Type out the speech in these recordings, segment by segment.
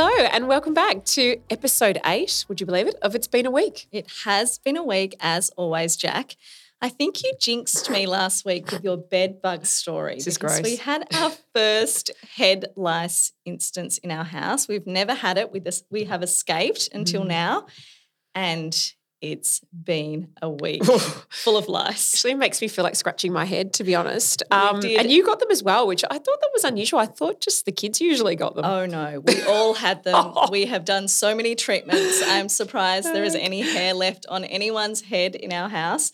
Hello, and welcome back to episode eight, would you believe it, of It's Been a Week. It has been a week, as always, Jack. I think you jinxed me last week with your bed bug story. This is gross. We had our first head lice instance in our house. We've never had it. We, this, we have escaped until Mm. now. And it's been a week full of lice. Actually makes me feel like scratching my head, to be honest. Um, and you got them as well, which I thought that was unusual. I thought just the kids usually got them. Oh no, we all had them. We have done so many treatments. I'm surprised there is any hair left on anyone's head in our house.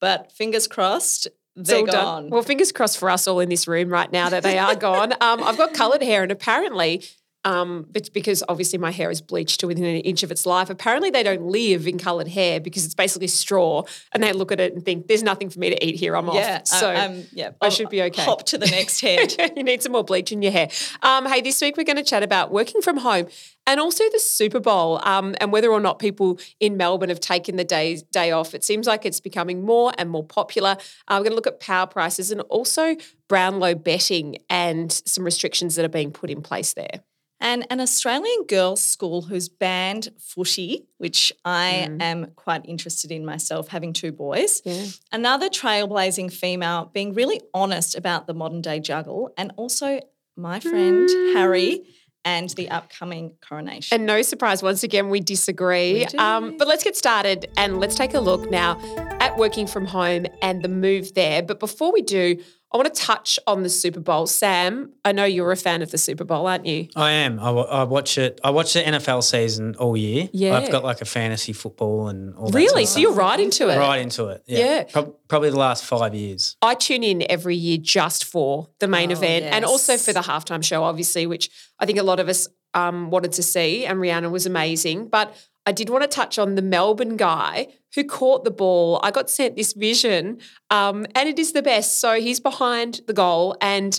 But fingers crossed, they're all done. gone. Well, fingers crossed for us all in this room right now that they are gone. Um, I've got coloured hair, and apparently, um, it's because obviously my hair is bleached to within an inch of its life. Apparently, they don't live in coloured hair because it's basically straw, and they look at it and think, "There's nothing for me to eat here. I'm yeah, off." So. um, yeah, I I'll should be okay. Hop to the next head. you need some more bleach in your hair. Um, hey, this week we're going to chat about working from home and also the Super Bowl um, and whether or not people in Melbourne have taken the day, day off. It seems like it's becoming more and more popular. Uh, we're going to look at power prices and also Brownlow betting and some restrictions that are being put in place there. And an Australian girls' school who's banned footy, which I Mm. am quite interested in myself, having two boys. Yeah. Another trailblazing female being really honest about the modern day juggle, and also my friend Harry and the upcoming coronation. And no surprise, once again, we disagree. We. Um, but let's get started and let's take a look now at working from home and the move there. But before we do, I want to touch on the Super Bowl. Sam, I know you're a fan of the Super Bowl, aren't you? I am. I, I watch it. I watch the NFL season all year. Yeah. I've got like a fantasy football and all that. Really? sort So of you're right into it. right into it. Yeah. Yeah. Prob- probably the last five years. I tune in every year just for the main Oh, event and also for the halftime show, obviously, which I think a lot of us um, wanted to see. And Rihanna was amazing. But I did want to touch on the Melbourne guy who caught the ball. I got sent this vision, um, and it is the best. So he's behind the goal and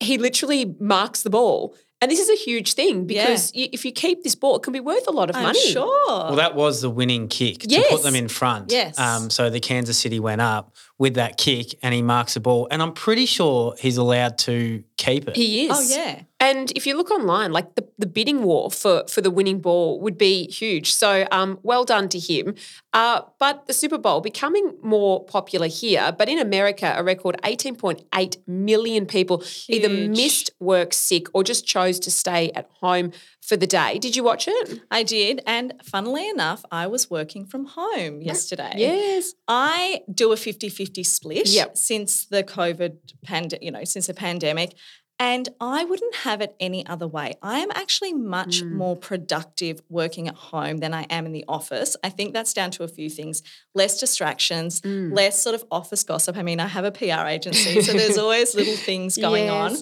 he literally marks the ball. And this is a huge thing because y if you keep this ball, it can be worth a lot of I'm money. sure. Well, that was the winning kick to Yes. put them in front. Yes. Um, so the Kansas City went up with that kick and he marks the ball. And I'm pretty sure he's allowed to keep it. He is. oh yeah. And if you look online, like the, the bidding war for, for the winning ball would be huge. So um, well done to him. Uh, but the Super Bowl becoming more popular here, but in America, a record 18.8 million people either missed work sick or just chose to stay at home for the day. Did you watch it? I did. And funnily enough, I was working from home yesterday. Yes. I do a 50-50 split Yep. since the COVID pand- you know, since the pandemic. And I wouldn't have it any other way. I am actually much Mm. more productive working at home than I am in the office. I think that's down to a few things less distractions, Mm. less sort of office gossip. I mean, I have a PR agency, so there's always little things going on.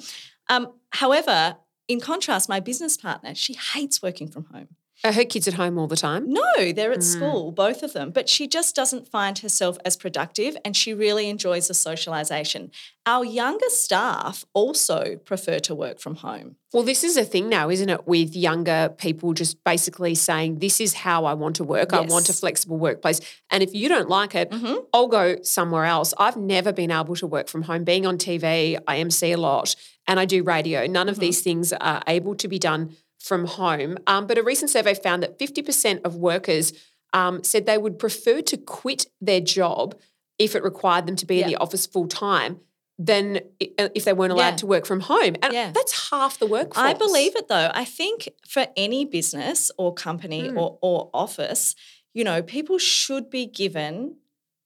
Um, however, in contrast, my business partner, she hates working from home. Are her kids at home all the time? No, they're at Mm. school, both of them. But she just doesn't find herself as productive and she really enjoys the socialization. Our younger staff also prefer to work from home. Well, this is a thing now, isn't it? With younger people just basically saying, This is how I want to work. I want a flexible workplace. And if you don't like it, Mhm. I'll go somewhere else. I've never been able to work from home. Being on TV, I MC a lot and I do radio. None of Mhm. these things are able to be done from home. Um, but a recent survey found that 50% of workers um, said they would prefer to quit their job if it required them to be in the office full time than uh, if they weren't allowed Yeah. to work from home. And Yeah. that's half the workforce. I believe it though. I think for any business or company Mm. or, or office, you know, people should be given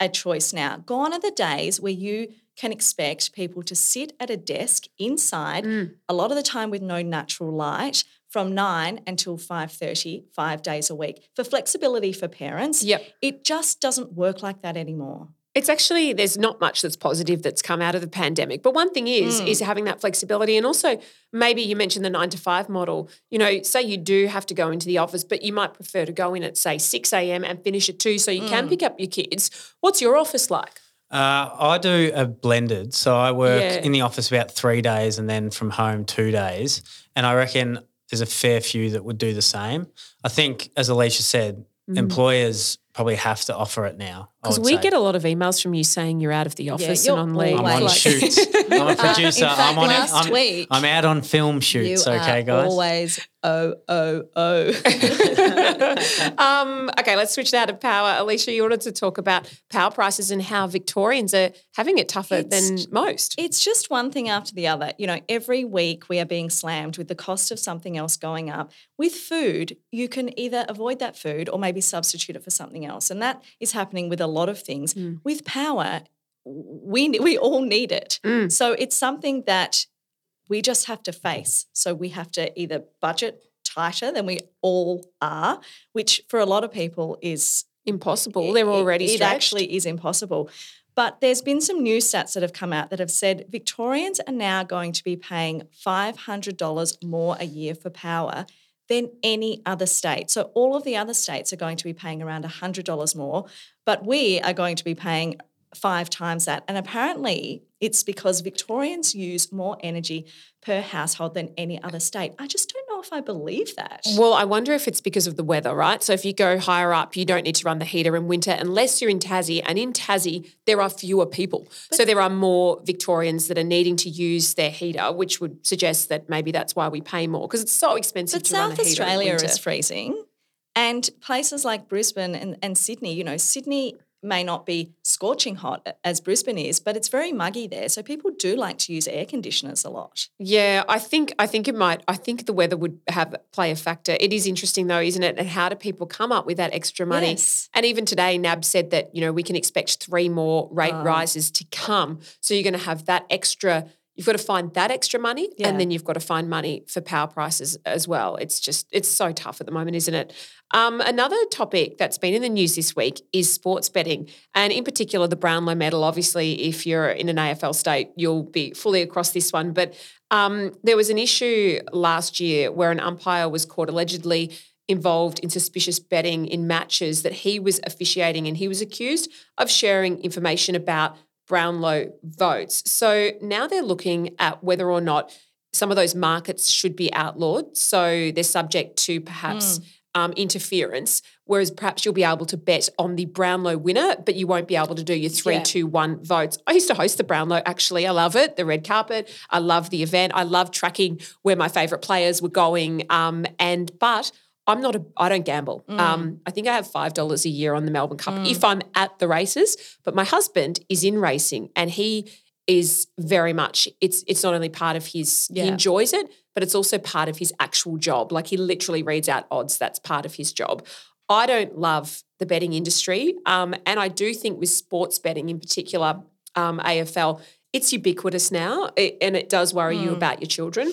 a choice now. Gone are the days where you can expect people to sit at a desk inside Mm. a lot of the time with no natural light from 9 until 5:30 5 days a week. For flexibility for parents, Yep. it just doesn't work like that anymore. It's actually there's not much that's positive that's come out of the pandemic. But one thing is Mm. is having that flexibility and also maybe you mentioned the 9 to 5 model. You know, say you do have to go into the office but you might prefer to go in at say 6 a.m. and finish at 2 so you can Mm. pick up your kids. What's your office like? Uh, I do a blended. So I work Yeah. in the office about three days and then from home two days. And I reckon there's a fair few that would do the same. I think, as Alicia said, Mm. employers probably have to offer it now. I Because we say. get a lot of emails from you saying you're out of the office you're and on leave. I'm on always- shoots. I'm a producer. in fact, I'm on last I'm, week, I'm out on film shoots. you okay, are guys. always oh oh oh. um, okay, let's switch now to power. Alicia, you wanted to talk about power prices and how Victorians are having it tougher It's- than most. It's just one thing after the other. You know, every week we are being slammed with the cost of something else going up. With food, you can either avoid that food or maybe substitute it for something else. And that is happening with a lot of things. Mm. With power, we we all need it. Mm. So it's something that we just have to face. So we have to either budget tighter than we all are, which for a lot of people is Impossible. They're already it, stretched. actually is impossible. But there's been some new stats that have come out that have said Victorians are now going to be paying $500 more a year for power than any other state. So all of the other states are going to be paying around $100 more, but we are going to be paying five times that. And apparently it's because Victorians use more energy per household than any other state. I just don't know if I believe that. Well, I wonder if it's because of the weather, right? So if you go higher up, you don't need to run the heater in winter unless you're in Tassie. And in Tassie, there are fewer people. so there are more Victorians that are needing to use their heater, which would suggest that maybe that's why we pay more because it's so expensive But to run a South heater in Australia winter. is freezing, and places like Brisbane and, and Sydney, you know, Sydney may not be scorching hot as Brisbane is, but it's very muggy there. So people do like to use air conditioners a lot. Yeah, I think I think it might. I think the weather would have play a factor. It is interesting though, isn't it? And how do people come up with that extra money? Yes. And even today, NAB said that you know we can expect three more rate Oh. rises to come. So you're going to have that extra. You've got to find that extra money, Yeah. and then you've got to find money for power prices as well. It's just it's so tough at the moment, isn't it? Um, another topic that's been in the news this week is sports betting, and in particular the Brownlow medal. Obviously, if you're in an AFL state, you'll be fully across this one. But um, there was an issue last year where an umpire was caught allegedly involved in suspicious betting in matches that he was officiating, and he was accused of sharing information about Brownlow votes. So now they're looking at whether or not some of those markets should be outlawed. So they're subject to perhaps um, interference, whereas perhaps you'll be able to bet on the Brownlow winner, but you won't be able to do your three, Yeah. two, one votes. I used to host the Brownlow, actually. I love it. The red carpet. I love the event. I love tracking where my favourite players were going. Um, and but I'm not a I don't gamble. Um, I think I have five dollars a year on the Melbourne Cup if I'm at the races. But my husband is in racing and he is very much it's it's not only part of his he enjoys it, but it's also part of his actual job. Like he literally reads out odds. That's part of his job. I don't love the betting industry, um, and I do think with sports betting in particular, um, AFL, it's ubiquitous now, it- and it does worry you about your children.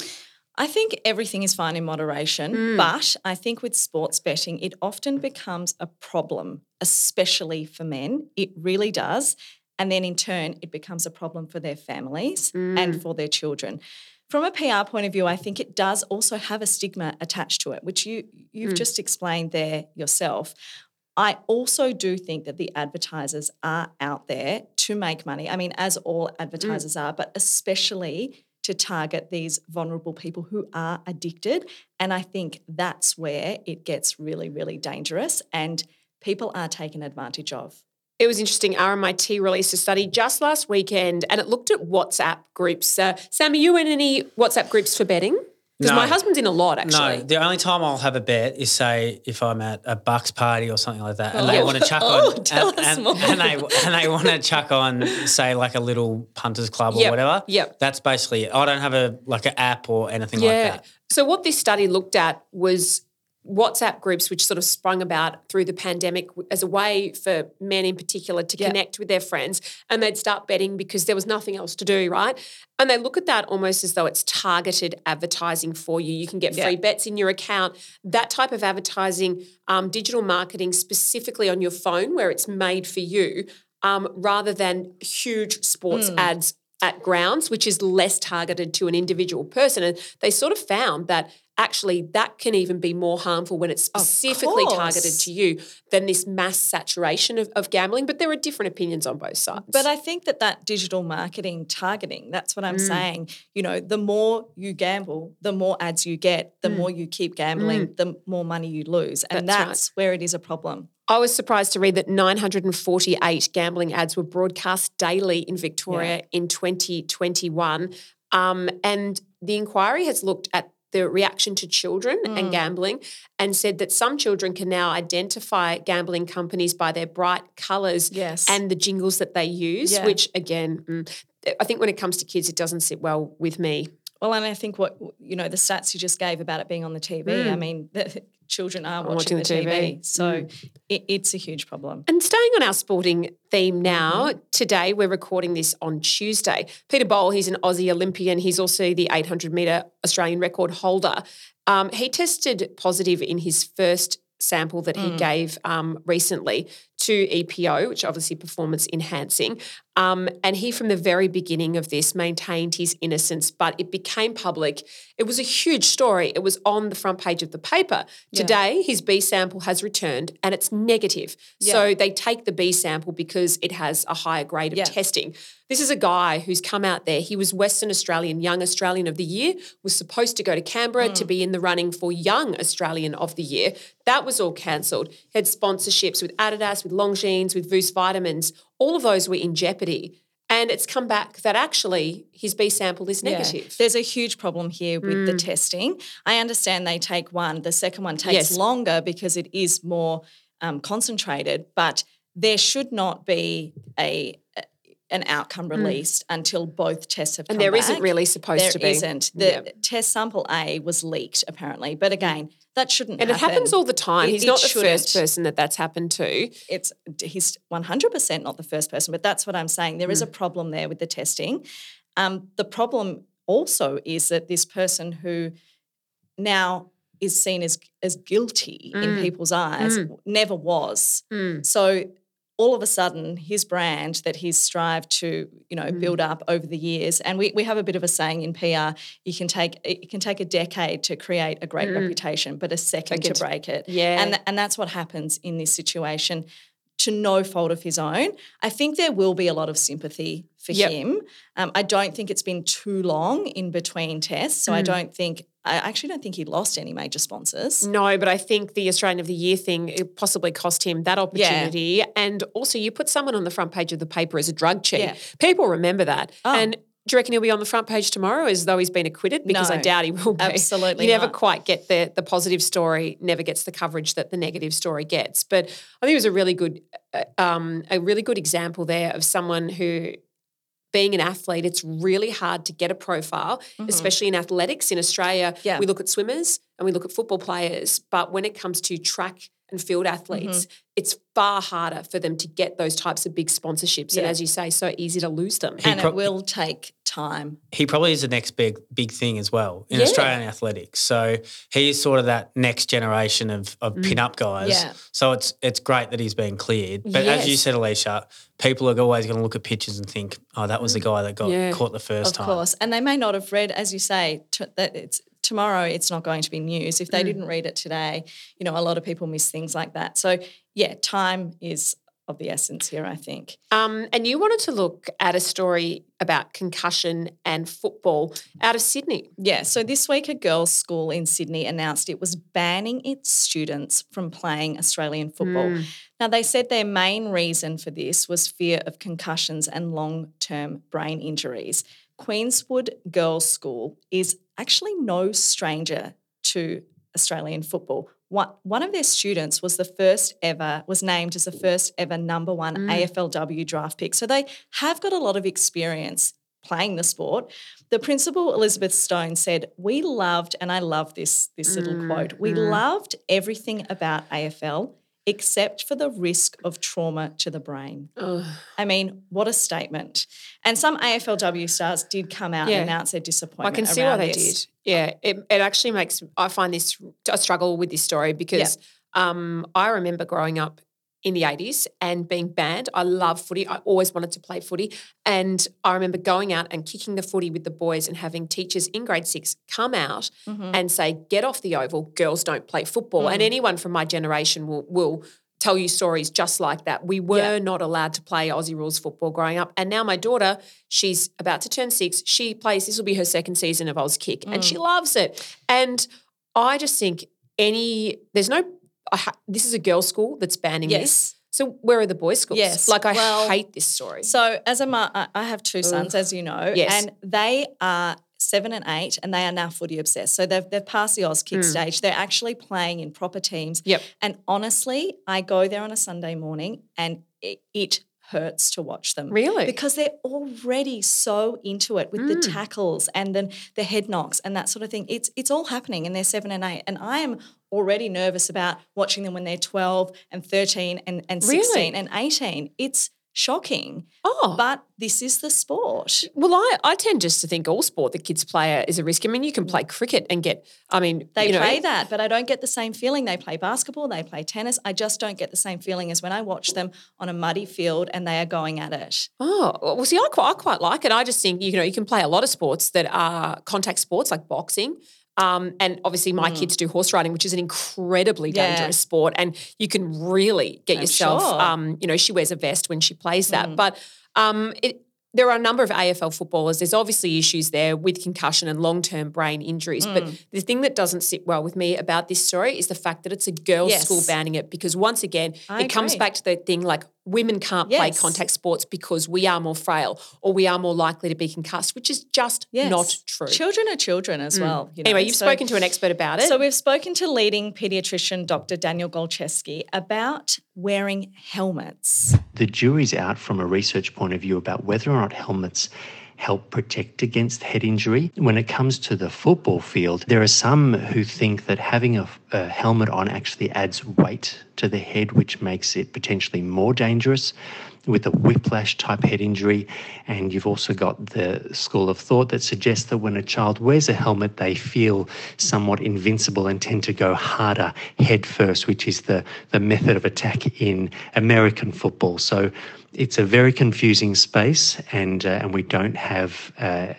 I think everything is fine in moderation, Mm. but I think with sports betting, it often becomes a problem, especially for men. It really does. And then in turn, it becomes a problem for their families Mm. and for their children. From a PR point of view, I think it does also have a stigma attached to it, which you you've Mm. just explained there yourself. I also do think that the advertisers are out there to make money. I mean, as all advertisers are, but especially to target these vulnerable people who are addicted. And I think that's where it gets really, really dangerous and people are taken advantage of. It was interesting. RMIT released a study just last weekend and it looked at WhatsApp groups. Uh, Sam, are you in any WhatsApp groups for betting? Because No. my husband's in a lot, actually. No, the only time I'll have a bet is say if I'm at a Bucks party or something like that, and they Oh. want to chuck Oh, on, tell and, us and, more. and they and they want to chuck on, say like a little punters club or Yep, whatever. yep. that's basically it. I don't have a like an app or anything Yeah. like that. So what this study looked at was WhatsApp groups, which sort of sprung about through the pandemic as a way for men in particular to Yeah. connect with their friends, and they'd start betting because there was nothing else to do, right? And they look at that almost as though it's targeted advertising for you. You can get Yeah. free bets in your account. That type of advertising, um, digital marketing specifically on your phone, where it's made for you, um, rather than huge sports Mm. ads at grounds, which is less targeted to an individual person. And they sort of found that actually that can even be more harmful when it's specifically targeted to you than this mass saturation of, of gambling. But there are different opinions on both sides. But I think that that digital marketing targeting, that's what I'm Mm. saying. You know, the more you gamble, the more ads you get, the more you keep gambling, the more money you lose. And Mm. That's right. where it is a problem. I was surprised to read that 948 gambling ads were broadcast daily in Victoria in 2021. Um, and the inquiry has looked at the reaction to children Mm. and gambling and said that some children can now identify gambling companies by their bright colours Yes. and the jingles that they use, Yeah. which again, mm, I think when it comes to kids, it doesn't sit well with me. Well, and I think what you know, the stats you just gave about it being on the TV. I mean, the children are watching, watching the, the TV, TV. so it, it's a huge problem. And staying on our sporting theme now, Mm-hmm. today we're recording this on Tuesday. Peter Bol, he's an Aussie Olympian. He's also the 800 metre Australian record holder. Um, he tested positive in his first sample that Mm. he gave um, recently to EPO, which obviously performance enhancing. Um, and he, from the very beginning of this, maintained his innocence, but it became public. It was a huge story. It was on the front page of the paper. Yeah. Today, his B sample has returned and it's negative. So they take the B sample because it has a higher grade of Yeah. testing. This is a guy who's come out there. He was Western Australian Young Australian of the Year, was supposed to go to Canberra to be in the running for Young Australian of the Year. That was all cancelled. He had sponsorships with Adidas, with Longines, with Voos Vitamins. All of those were in jeopardy. And it's come back that actually his B sample is Yeah. negative. There's a huge problem here with the testing. I understand they take one, the second one takes Yes. longer because it is more um, concentrated, but there should not be a an outcome released until both tests have And come there isn't really supposed There to be. isn't. The Yeah. test sample A was leaked apparently, but again, that shouldn't And it happens all the time. It- He's it not the first shouldn't. person that that's happened to. it's he's 100% not the first person but that's what i'm saying There is Mm. a problem there with the testing um, the problem also is that this person who now is seen as as guilty in Mm. people's eyes Mm. never was Mm. so all of a sudden his brand that he's strived to you know Mm. build up over the years and we, we have a bit of a saying in pr you can take it can take a decade to create a great reputation but a second to Mm. Break it Yeah. and th- and that's what happens in this situation to no fault of his own. I think there will be a lot of sympathy for Yep. him. Um, I don't think it's been too long in between tests, so I Mm. don't think I actually don't think he lost any major sponsors. No, but I think the Australian of the Year thing it possibly cost him that opportunity. And also, you put someone on the front page of the paper as a drug cheat. Yeah. People remember that. Oh. And do you reckon he'll be on the front page tomorrow as though he's been acquitted? Because I doubt he will be. absolutely You never not. quite get the the positive story, never gets the coverage that the negative story gets. But I think it was a really good, uh, um, a really good example there of someone who being an athlete, it's really hard to get a profile, especially in athletics. In Australia, Mm-hmm. Yeah. we look at swimmers and we look at football players, but when it comes to track and field athletes, Mm-hmm. it's far harder for them to get those types of big sponsorships. And as you say, so easy to lose them. and prob- it will take time. he probably is the next big big thing as well in Yeah. Australian athletics. So he's sort of that next generation of of pin-up guys. Mm. Yeah. So it's it's great that he's been cleared. But as you said, Alicia, people are always going to look at pictures and think, oh, that was the guy that got Yeah. caught the first Of time. Of course. And they may not have read, as you say, t- that it's tomorrow it's not going to be news. If they Mm. didn't read it today, you know, a lot of people miss things like that. So yeah, time is of the essence here, I think. Um, and you wanted to look at a story about concussion and football out of Sydney. Yeah, so this week a girls' school in Sydney announced it was banning its students from playing Australian football. Mm. Now, they said their main reason for this was fear of concussions and long term brain injuries. Queenwood Girls' School is actually no stranger to Australian football. One, one of their students was the first ever, was named as the first ever number one mm. AFLW draft pick. So they have got a lot of experience playing the sport. The principal, Elizabeth Stone, said, We loved, and I love this, this little mm, quote, we mm. loved everything about AFL except for the risk of trauma to the brain. I mean, what a statement. And some AFLW stars did come out Yeah. and announce their disappointment. I can see why they did. Yeah, it, it actually makes I find this I struggle with this story because um, I remember growing up in the 80s and being banned. I love footy. I always wanted to play footy. And I remember going out and kicking the footy with the boys and having teachers in grade six come out Mm-hmm. and say, get off the oval, girls don't play football. Mm. And anyone from my generation will will tell you stories just like that. We were Yeah. not allowed to play Aussie rules football growing up. And now my daughter, she's about to turn six. She plays, this will be her second season of Auskick, and Mm. she loves it. And I just think any, there's no, ha, this is a girls' school that's banning this. So where are the boys' schools? Yes. Like I Well, hate this story. So as a mum, I have two sons, as you know, Yes. and they are seven and eight, and they are now footy obsessed. So they've they've passed the Auskick mm. stage. They're actually playing in proper teams. Yep. And honestly, I go there on a Sunday morning, and it, it hurts to watch them. Really? Because they're already so into it with Mm. the tackles and then the head knocks and that sort of thing. It's it's all happening and they're seven and eight. And I am already nervous about watching them when they're 12 and 13 and, and 16 Really? and 18. It's shocking. oh, But this is the sport. well, I, I tend just to think all sport that kids play is a risk. I mean, you can play cricket and get, I mean, They you know, play that, but I don't get the same feeling. They play basketball, they play tennis. I just don't get the same feeling as when I watch them on a muddy field and they are going at it. Oh, well, see, I quite, I quite like it. I just think, you know, you can play a lot of sports that are contact sports like boxing. Um, and obviously, my kids do horse riding, which is an incredibly Mm. Yeah. dangerous sport. And you can really get I'm yourself, sure. um, you know, she wears a vest when she plays that. Mm. But um, it, there are a number of AFL footballers. There's obviously issues there with concussion and long term brain injuries. But Mm. the thing that doesn't sit well with me about this story is the fact that it's a girls' Yes. school banning it. Because once again, I it comes back to the thing like women can't play contact sports because we are more frail or we are more likely to be concussed, which is just Yes. not true. Children are children as mm. well. you know. Anyway, you've So- spoken to an expert about it. So we've spoken to leading pediatrician Dr. Daniel Golshevsky about wearing helmets. The jury's out from a research point of view about whether or not helmets help protect against head injury. When it comes to the football field, there are some who think that having a, a helmet on actually adds weight to the head, which makes it potentially more dangerous with a whiplash type head injury. And you've also got the school of thought that suggests that when a child wears a helmet, they feel somewhat invincible and tend to go harder head first, which is the, the method of attack in American football. So it's a very confusing space, and, uh, and we don't have uh,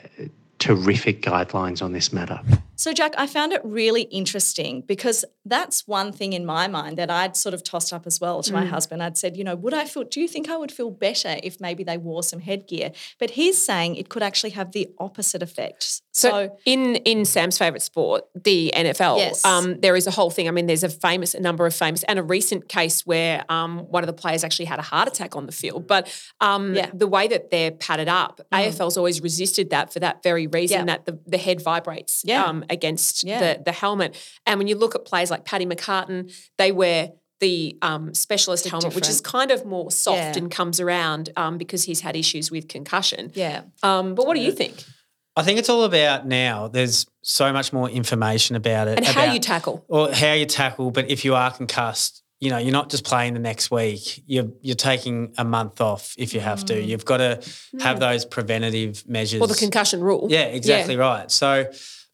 terrific guidelines on this matter. So, Jack, I found it really interesting because that's one thing in my mind that I'd sort of tossed up as well to my husband. I'd said, you know, would I feel, do you think I would feel better if maybe they wore some headgear? But he's saying it could actually have the opposite effect. So, So, in in Sam's favorite sport, the NFL, Yes. um, there is a whole thing. I mean, there's a famous a number of famous and a recent case where um, one of the players actually had a heart attack on the field. But um, Yeah. the way that they're padded up, AFL's always resisted that for that very reason Yeah. that the, the head vibrates Yeah. um, against Yeah. the the helmet. And when you look at players like Paddy McCartin, they wear the um, specialist Bit helmet, which is kind of more soft Yeah. and comes around um, because he's had issues with concussion. yeah. Um, but what do you think? I think it's all about now. There's so much more information about it. And how you tackle? or how you tackle. But if you are concussed, you know, you're not just playing the next week. You're you're taking a month off if you have to. You've got to have those preventative measures. Or the concussion rule. Yeah, exactly right. So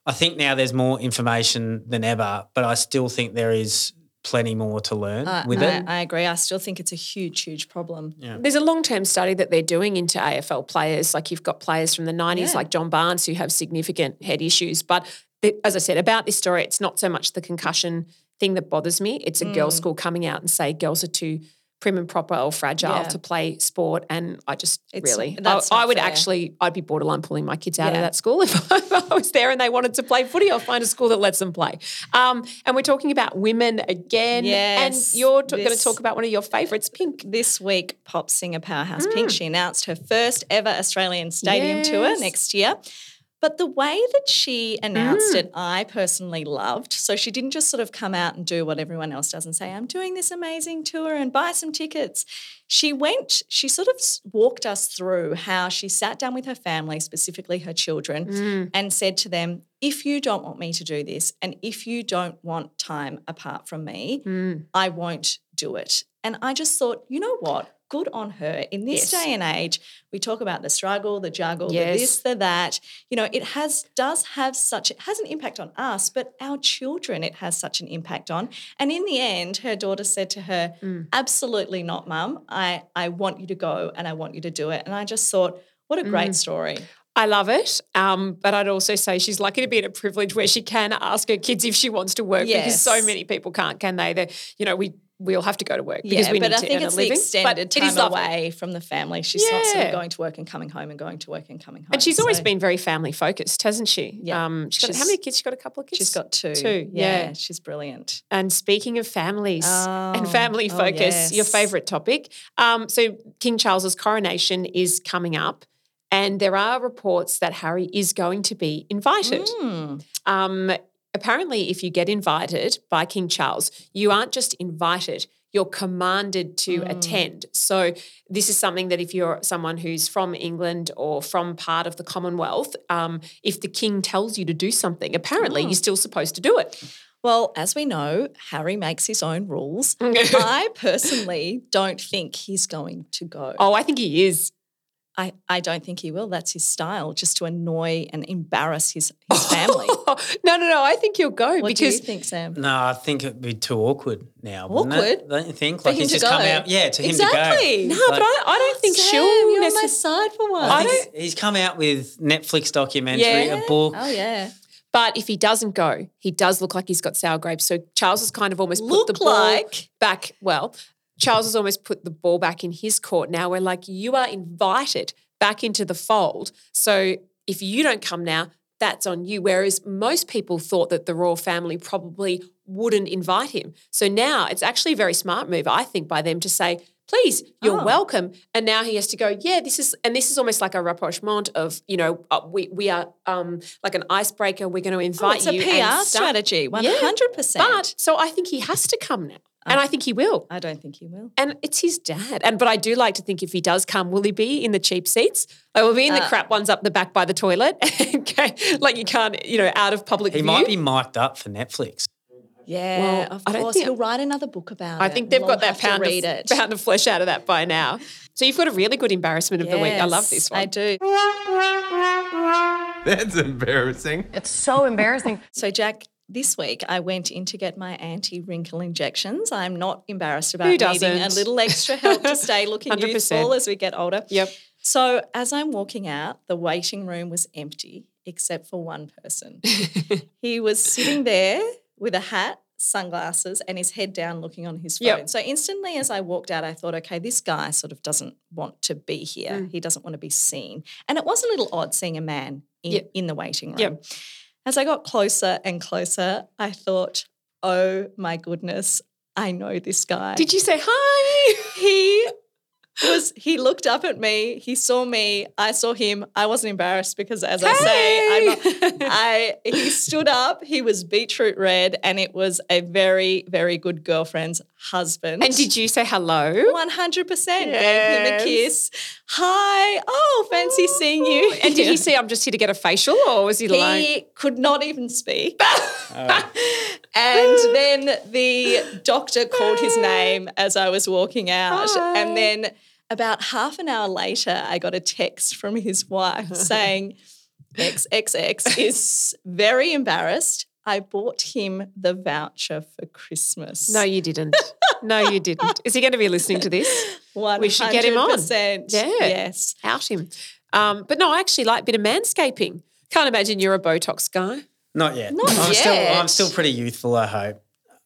I think now there's more information than ever, but I still think there is plenty more to learn Uh, with no, it. I agree. I still think it's a huge, huge problem. There's a long term study that they're doing into AFL players. Like you've got players from the 90s, Yeah. like John Barnes, who have significant head issues. But the- as I said about this story, it's not so much the concussion thing that bothers me. It's a girls' school coming out and say girls are too prim and proper or fragile Yeah. to play sport. And I just It's- really, I, I would fair. actually, I'd be borderline pulling my kids out of that school if I, if I was there and they wanted to play footy. I'll find a school that lets them play. Um, and we're talking about women again. Yes, and you're t- going to talk about one of your favourites, Pink. This week, pop singer Powerhouse Pink, she announced her first ever Australian stadium tour next year. But the way that she announced it, mm. I personally loved. So she didn't just sort of come out and do what everyone else does and say, I'm doing this amazing tour and buy some tickets. She went, she sort of walked us through how she sat down with her family, specifically her children, mm. and said to them, if you don't want me to do this and if you don't want time apart from me, mm. I won't do it. And I just thought, you know what? Good on her. In this Yes. day and age, we talk about the struggle, the juggle, the this, the that. You know, it has does have such it has an impact on us, but our children it has such an impact on. And in the end, her daughter said to her, Mm. "Absolutely not, mum. I I want you to go and I want you to do it." And I just thought, what a great Mm. story. I love it. Um, but I'd also say she's lucky to be in a privilege where she can ask her kids if she wants to work because so many people can't, can they? They, you know, we we all have to go to work because Yeah, we but need I to think earn it's a the living. extended but it is time lovely. away from the family. She's not sort of going to work and coming home and going to work and coming home. And she's always So been very family focused, hasn't she? Yeah. Um, she's got, how many kids? She's got a couple of kids. She's got two. Two, Yeah, yeah. she's brilliant. And speaking of families and Oh, family oh, focus, your favourite topic. Um, so King Charles's coronation is coming up, and there are reports that Harry is going to be invited. Mm. Um, apparently, if you get invited by King Charles, you aren't just invited. You're commanded to Mm. attend. So, this is something that if you're someone who's from England or from part of the Commonwealth, um, if the king tells you to do something, apparently Oh. you're still supposed to do it. Well, as we know, Harry makes his own rules. I personally don't think he's going to go. Oh, I think he is. I, I don't think he will. That's his style, just to annoy and embarrass his, his family. no, no, no. I think he'll go what because do you think, Sam? No, I think it'd be too awkward now. wouldn't it? Awkward? Don't you think? For Like him he's to just come out. Yeah, to him exactly. to go. no, but I, I don't think Sam, she'll. you're on my side for once. I I don't- he's come out with Netflix documentary, Yeah. a book. Oh yeah. But if he doesn't go, he does look like he's got sour grapes. So Charles has kind of almost Look put the ball like. back. Well, Charles has almost put the ball back in his court. Now we're like, you are invited back into the fold. So if you don't come now, that's on you. Whereas most people thought that the royal family probably wouldn't invite him. So now it's actually a very smart move, I think, by them to say, please, you're Oh. welcome. And now he has to go, yeah, this is, and this is almost like a rapprochement of, you know, uh, we, we are um, like an icebreaker. We're going to Oh, invite it's a you. PR strategy, one hundred percent. But so I think he has to come now. And I think he will. I don't think he will. And it's his dad. And but I do like to think if he does come, will he be in the cheap seats? Like will he be in the Uh, crap ones up the back by the toilet? okay. Like you can't, you know, out of public He view. might be mic'd up for Netflix. Yeah, Well, of I don't course. think- He'll write another book about I it. I think they've We'll got that have pound read of, it. pound of flesh out of that by now. So you've got a really good embarrassment of the week. I love this one. I do. That's embarrassing. It's so embarrassing. So, Jack, this week I went in to get my anti-wrinkle injections. I'm not embarrassed about needing a little extra help to stay looking 100%. youthful as we get older. Yep. So, as I'm walking out, the waiting room was empty except for one person. he was sitting there with a hat, sunglasses, and his head down looking on his phone. Yep. So, instantly as I walked out, I thought, okay, this guy sort of doesn't want to be here. Mm. He doesn't want to be seen. And it was a little odd seeing a man in, Yep. in the waiting room. Yep. As I got closer and closer, I thought, oh my goodness, I know this guy. Did you say hi? He was he looked up at me, he saw me, I saw him. I wasn't embarrassed because as I say, I'm not, I he stood up, he was beetroot red, and it was a very, very good girlfriend's husband. And did you say hello? 100% gave him a kiss. Hi. Oh, fancy oh. seeing you. And did he say, I'm just here to get a facial? Or was he, like, He could not even speak. and then the doctor called his name as I was walking out. Hi. And then about half an hour later, I got a text from his wife saying, XXX is very embarrassed. I bought him the voucher for Christmas. no, you didn't. No, you didn't. Is he going to be listening to this? we should get him on. 100%. Yeah. Yes. Out him. Um, but no, I actually like a bit of manscaping. Can't imagine you're a Botox guy. Not yet. Not I'm still yet. I'm still pretty youthful, I hope.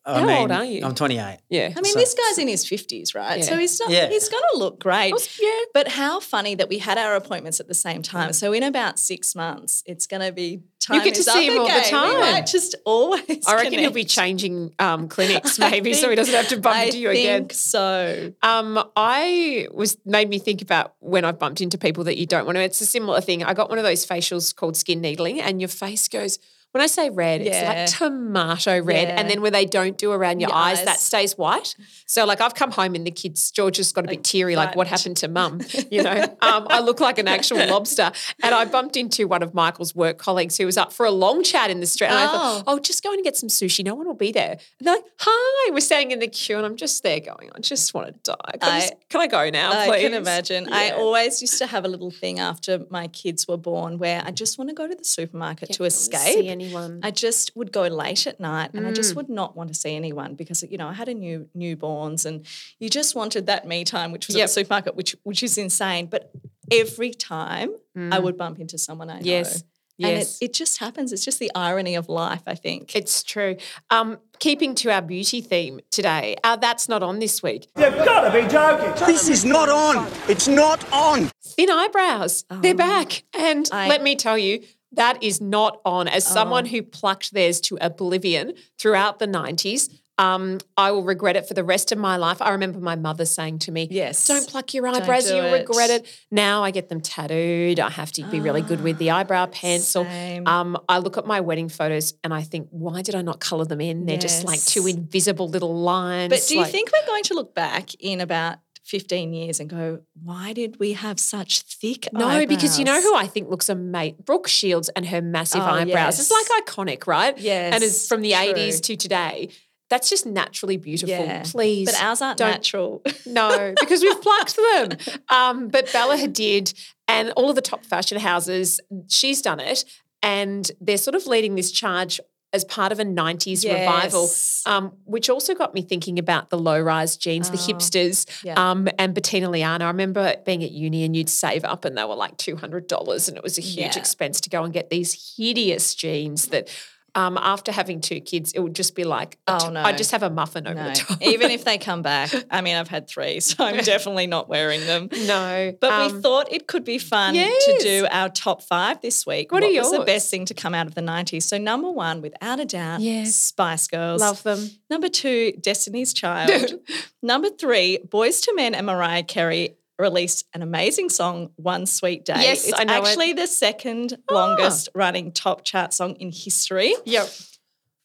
I How mean, old are you? I'm 28. Yeah. I mean, So- this guy's in his 50s, right? So he's not, Yeah. he's going to look great. yeah. But how funny that we had our appointments at the same time. So in about six months, it's going to be time You get to see up him all the again. We time. might just always. I reckon he'll be changing um, clinics I maybe so he doesn't have to bump I into you again. I think again. So Um, I was made me think about when I've bumped into people that you don't want to. It's a similar thing. I got one of those facials called skin needling, and your face goes. When I say red, Yeah. it's like tomato red. Yeah. And then when they don't do around your, Your eyes, eyes. that stays white. So like I've come home and the kids, George has got a bit teary, like what happened to mum? You know, um, I look like an actual lobster. And I bumped into one of Michael's work colleagues who was up for a long chat in the street. And I thought, Oh. oh, just go and get some sushi. No one will be there. And they're like, hi. We're standing in the queue and I'm just there going, I just want to die. Can I, I- just- can I go now, I please? can imagine. I always used to have a little thing after my kids were born where I just want to go to the supermarket to escape. See anyone. I just would go late at night and I just Mm. would not want to see anyone because you know I had a new newborns and you just wanted that me time which was Yep. at the supermarket which which is insane but every time I would bump into someone I know. Mm. Yes. And Yes. it, it just happens. It's just the irony of life, I think. It's true. Um, keeping to our beauty theme today, uh, that's not on this week. You've got to be joking. This is not on. It's not on. Thin eyebrows, they're back. And I- let me tell you, that is not on. As someone who plucked theirs to oblivion throughout the 90s, um, I will regret it for the rest of my life. I remember my mother saying to me, Yes. Don't pluck your eyebrows, do you'll regret it. Now I get them tattooed. I have to be really good with the eyebrow pencil. Um, I look at my wedding photos and I think, why did I not colour them in? They're just like two invisible little lines. But do you like- think we're going to look back in about 15 years and go, why did we have such thick No, because you know who I think looks amazing? Brooke Shields and her massive Oh, eyebrows. It's like iconic, right? And it's from the true. 80s to today. That's just naturally beautiful. Yeah. Please. But ours aren't natural. No, because we've plucked them. Um, but Bella Hadid and all of the top fashion houses, she's done it. And they're sort of leading this charge as part of a 90s revival, um, which also got me thinking about the low rise jeans, the Oh, hipsters, yeah. um, and Bettina Liano. I remember being at uni and you'd save up and they were like $200 and it was a huge Yeah. expense to go and get these hideous jeans that. Um, after having two kids, it would just be like, Oh, no. I'd just have a muffin over No. the top. Even if they come back, I mean, I've had three, so I'm definitely not wearing them. no, But um, we thought it could be fun to do our top five this week. What are was the best thing to come out of the 90s? So, number one, without a doubt, Yes. Spice Girls. love them. Number two, Destiny's Child. Number three, Boyz II Men and Mariah Carey released an amazing song, One Sweet Day. Yes, it's I know it. actually the second longest running top chart song in history. Yep.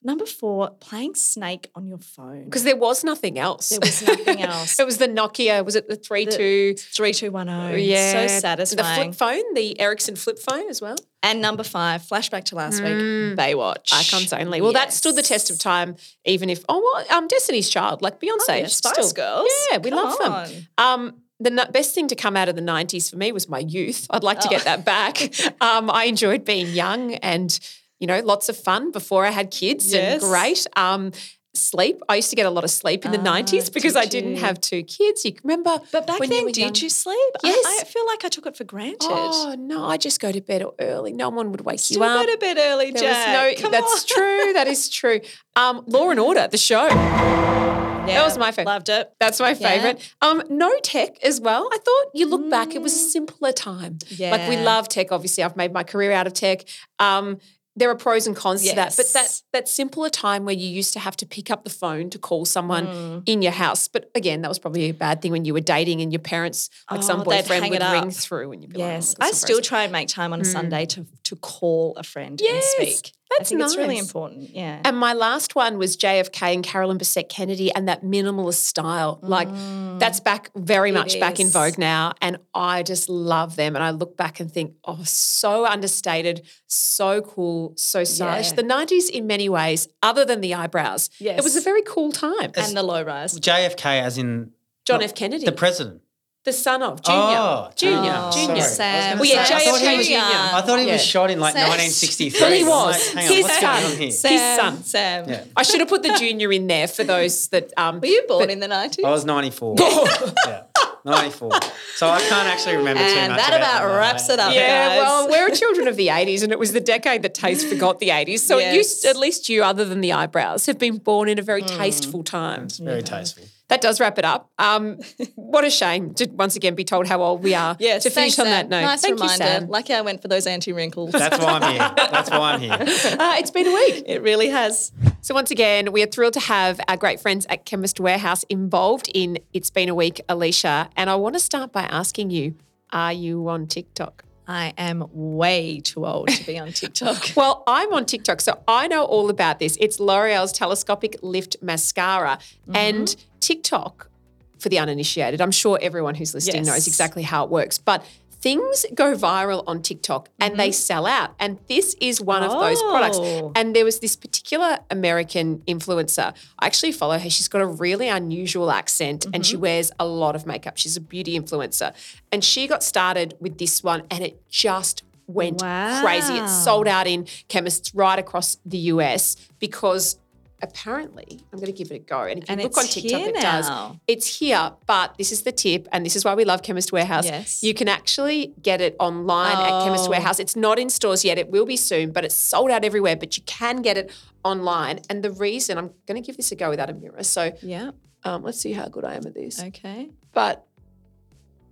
Number four, playing Snake on your phone. Because there was nothing else. There was nothing else. it was the Nokia. Was it the three two? 3210. Yeah, So satisfying. The flip phone, the Ericsson flip phone as well. And number five, flashback to last week, Baywatch. Icons only. Well, that stood the test of time. Even if oh, well, um, Destiny's Child, like Beyonce, Oh, yeah, Spice still- Girls. Yeah, we Come love on. them. Um, the best thing to come out of the '90s for me was my youth. I'd like to Oh. get that back. um, I enjoyed being young and you know lots of fun before I had kids Yes. and great. Um, sleep. I used to get a lot of sleep in the Ah, '90s because did I didn't have two kids. You remember? But back then, did young? you sleep? I- Yes. I, feel like I took it for granted. Oh no, I just go to bed early. No one would wake Still you up. go to bed early, There Jack. no. Come that's on. true. That is true. Um, Law and Order, the show. Yeah, was my favourite. Loved it. That's my Yeah. favorite. Um, no tech as well. I thought you look back, it was a simpler time. Yeah. Like we Mm. Love tech. Obviously, I've made my career out of tech. Um, there are pros and cons to that, but that that simpler time where you used to have to pick up the phone to call someone Mm. in your house. But again, that was probably a bad thing when you were dating and your parents, like some Oh, they'd boyfriend, would ring through and you'd be Yes, like, oh, I still try and make time on a Sunday to to call a friend Yes, and speak. I that's think it's really important. Yeah. And my last one was JFK and Carolyn Bessette Kennedy and that minimalist style. Like that's back very much back in Mm. vogue now. And I just love them. And I look back and think, oh, so understated, so cool, so stylish. Yeah. The 90s in many ways, other than the eyebrows, it was a very cool time. and the low rise. JFK as in John not- F. Kennedy, the president. The son of Junior. Oh, Junior. oh, Junior. Sam. Well, yeah, I thought he JFK was- Junior. I thought he Yeah. was shot in like Sam. 1963. Well, he was. like, hang on, His what's son. going on here? His son. Sam. Yeah. I should have put the junior in there for those that. Um, Were you born in the 90s? I was 94. yeah, 94. So I can't actually remember too much. and that about them, wraps it up, Yeah, guys. well, we're children of the 80s, and it was the decade that taste forgot the 80s. So at least, Yes. at least you, other than the eyebrows, have been born in a very tasteful time. It's very tasteful. That does wrap it up. Um, what a shame to once again be told how old we are. Yes, to finish thanks, on Sam. that note. Nice Thank reminder. you, Sam. Lucky I went for those anti wrinkles. That's why I'm here. That's why I'm here. Uh, it's been a week. it really has. So once again, we are thrilled to have our great friends at Chemist Warehouse involved in It's Been a Week, Alicia. And I want to start by asking you, are you on TikTok? I am way too old to be on TikTok. Well, I'm on TikTok, so I know all about this. It's L'Oreal's Telescopic Lift Mascara. Mm-hmm. And TikTok, for the uninitiated, I'm sure everyone who's listening Yes. knows exactly how it works. But things go viral on TikTok and they sell out. And this is one of those products. Mm-hmm. Oh. And there was this particular American influencer. I actually follow her. She's got a really unusual accent and Mm-hmm. she wears a lot of makeup. She's a beauty influencer. And she got started with this one and it just went crazy. It sold out in chemists right across the US because apparently I'm going to give it a go. And if you And look on TikTok, it does. It's here, but this is the tip, and this is why we love Chemist Warehouse. Yes. You can actually get it online at Chemist Oh. Warehouse. It's not in stores yet. It will be soon, but it's sold out everywhere. But you can get it online. And the reason I'm going to give this a go without a mirror. So yeah. um, let's see how good I am at this. Okay. But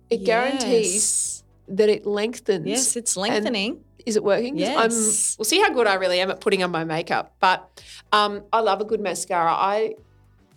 it guarantees Yes. That it lengthens. Yes, it's lengthening. Is it working? Yes. I'm, we'll see how good I really am at putting on my makeup. But um, I love a good mascara. I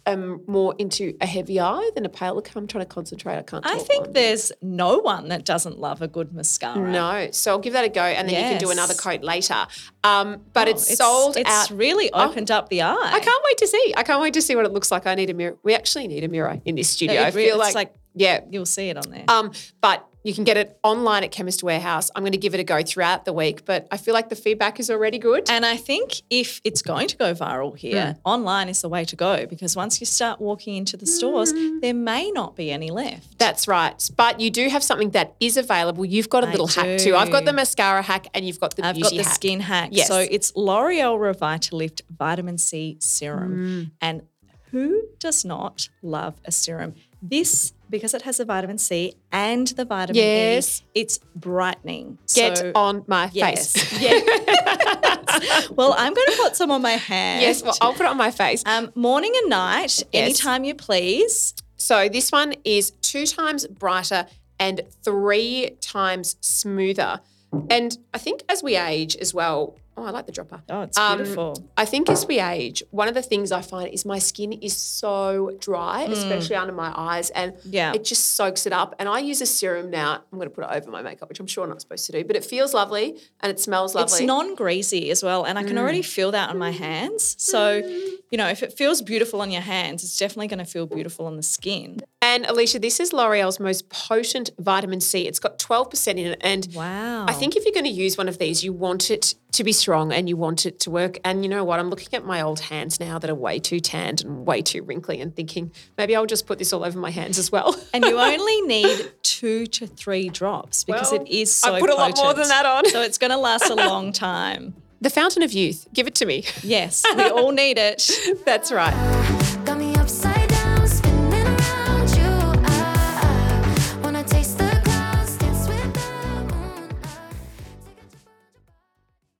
am more into a heavy eye than a pale look. I'm trying to concentrate. I can't. I think on- there's no one that doesn't love a good mascara. no. So I'll give that a go, and then you can do another coat later. Um, but Oh, it's, sold it's out. really Oh. opened up the eye. I can't wait to see. I can't wait to see what it looks like. I need a mirror. We actually need a mirror in this studio. It I re- feel it's like, like- yeah. You'll see it on there. Um, but you can get it online at Chemist Warehouse. I'm going to give it a go throughout the week, but I feel like the feedback is already good. And I think if it's going to go viral here, online is the way to go because once you start walking into the stores, Mm. there may not be any left. That's right. But you do have something that is available. You've got a I little hack too. I've got the mascara hack and you've got the I've got the hack. skin hack. Yes. So it's L'Oreal Revitalift Vitamin C Mm. Serum. And who does not love a serum? This, because it has the vitamin C and the vitamin Yes. E, it's brightening. Get so, on my yes. face. Yeah. well, I'm going to put some on my hand. yes, well, I'll put it on my face. Um, morning and night, anytime you please. So this one is two times brighter and three times smoother. And I think as we age as well, oh, I like the dropper. Oh, it's Um, beautiful. I think as we age, one of the things I find is my skin is so dry, especially under my eyes, and Mm. Yeah. it just soaks it up. And I use a serum now. I'm going to put it over my makeup, which I'm sure I'm not supposed to do, but it feels lovely and it smells lovely. It's non-greasy as well, and I can already feel that on my hands. So, you know, if it feels beautiful on your hands, it's definitely going to feel beautiful on the skin. and Alicia, this is L'Oreal's most potent vitamin C. It's got 12% in it, and Wow. I think if you're going to use one of these, you want it to be strong and you want it to work. And you know what? I'm looking at my old hands now that are way too tanned and way too wrinkly and thinking maybe I'll just put this all over my hands as well. and you only need two to three drops because Well, it is so I so put a lot more than that on. So it's going to last a long time. the fountain of youth, give it to me. Yes, we all need it. That's right. Got me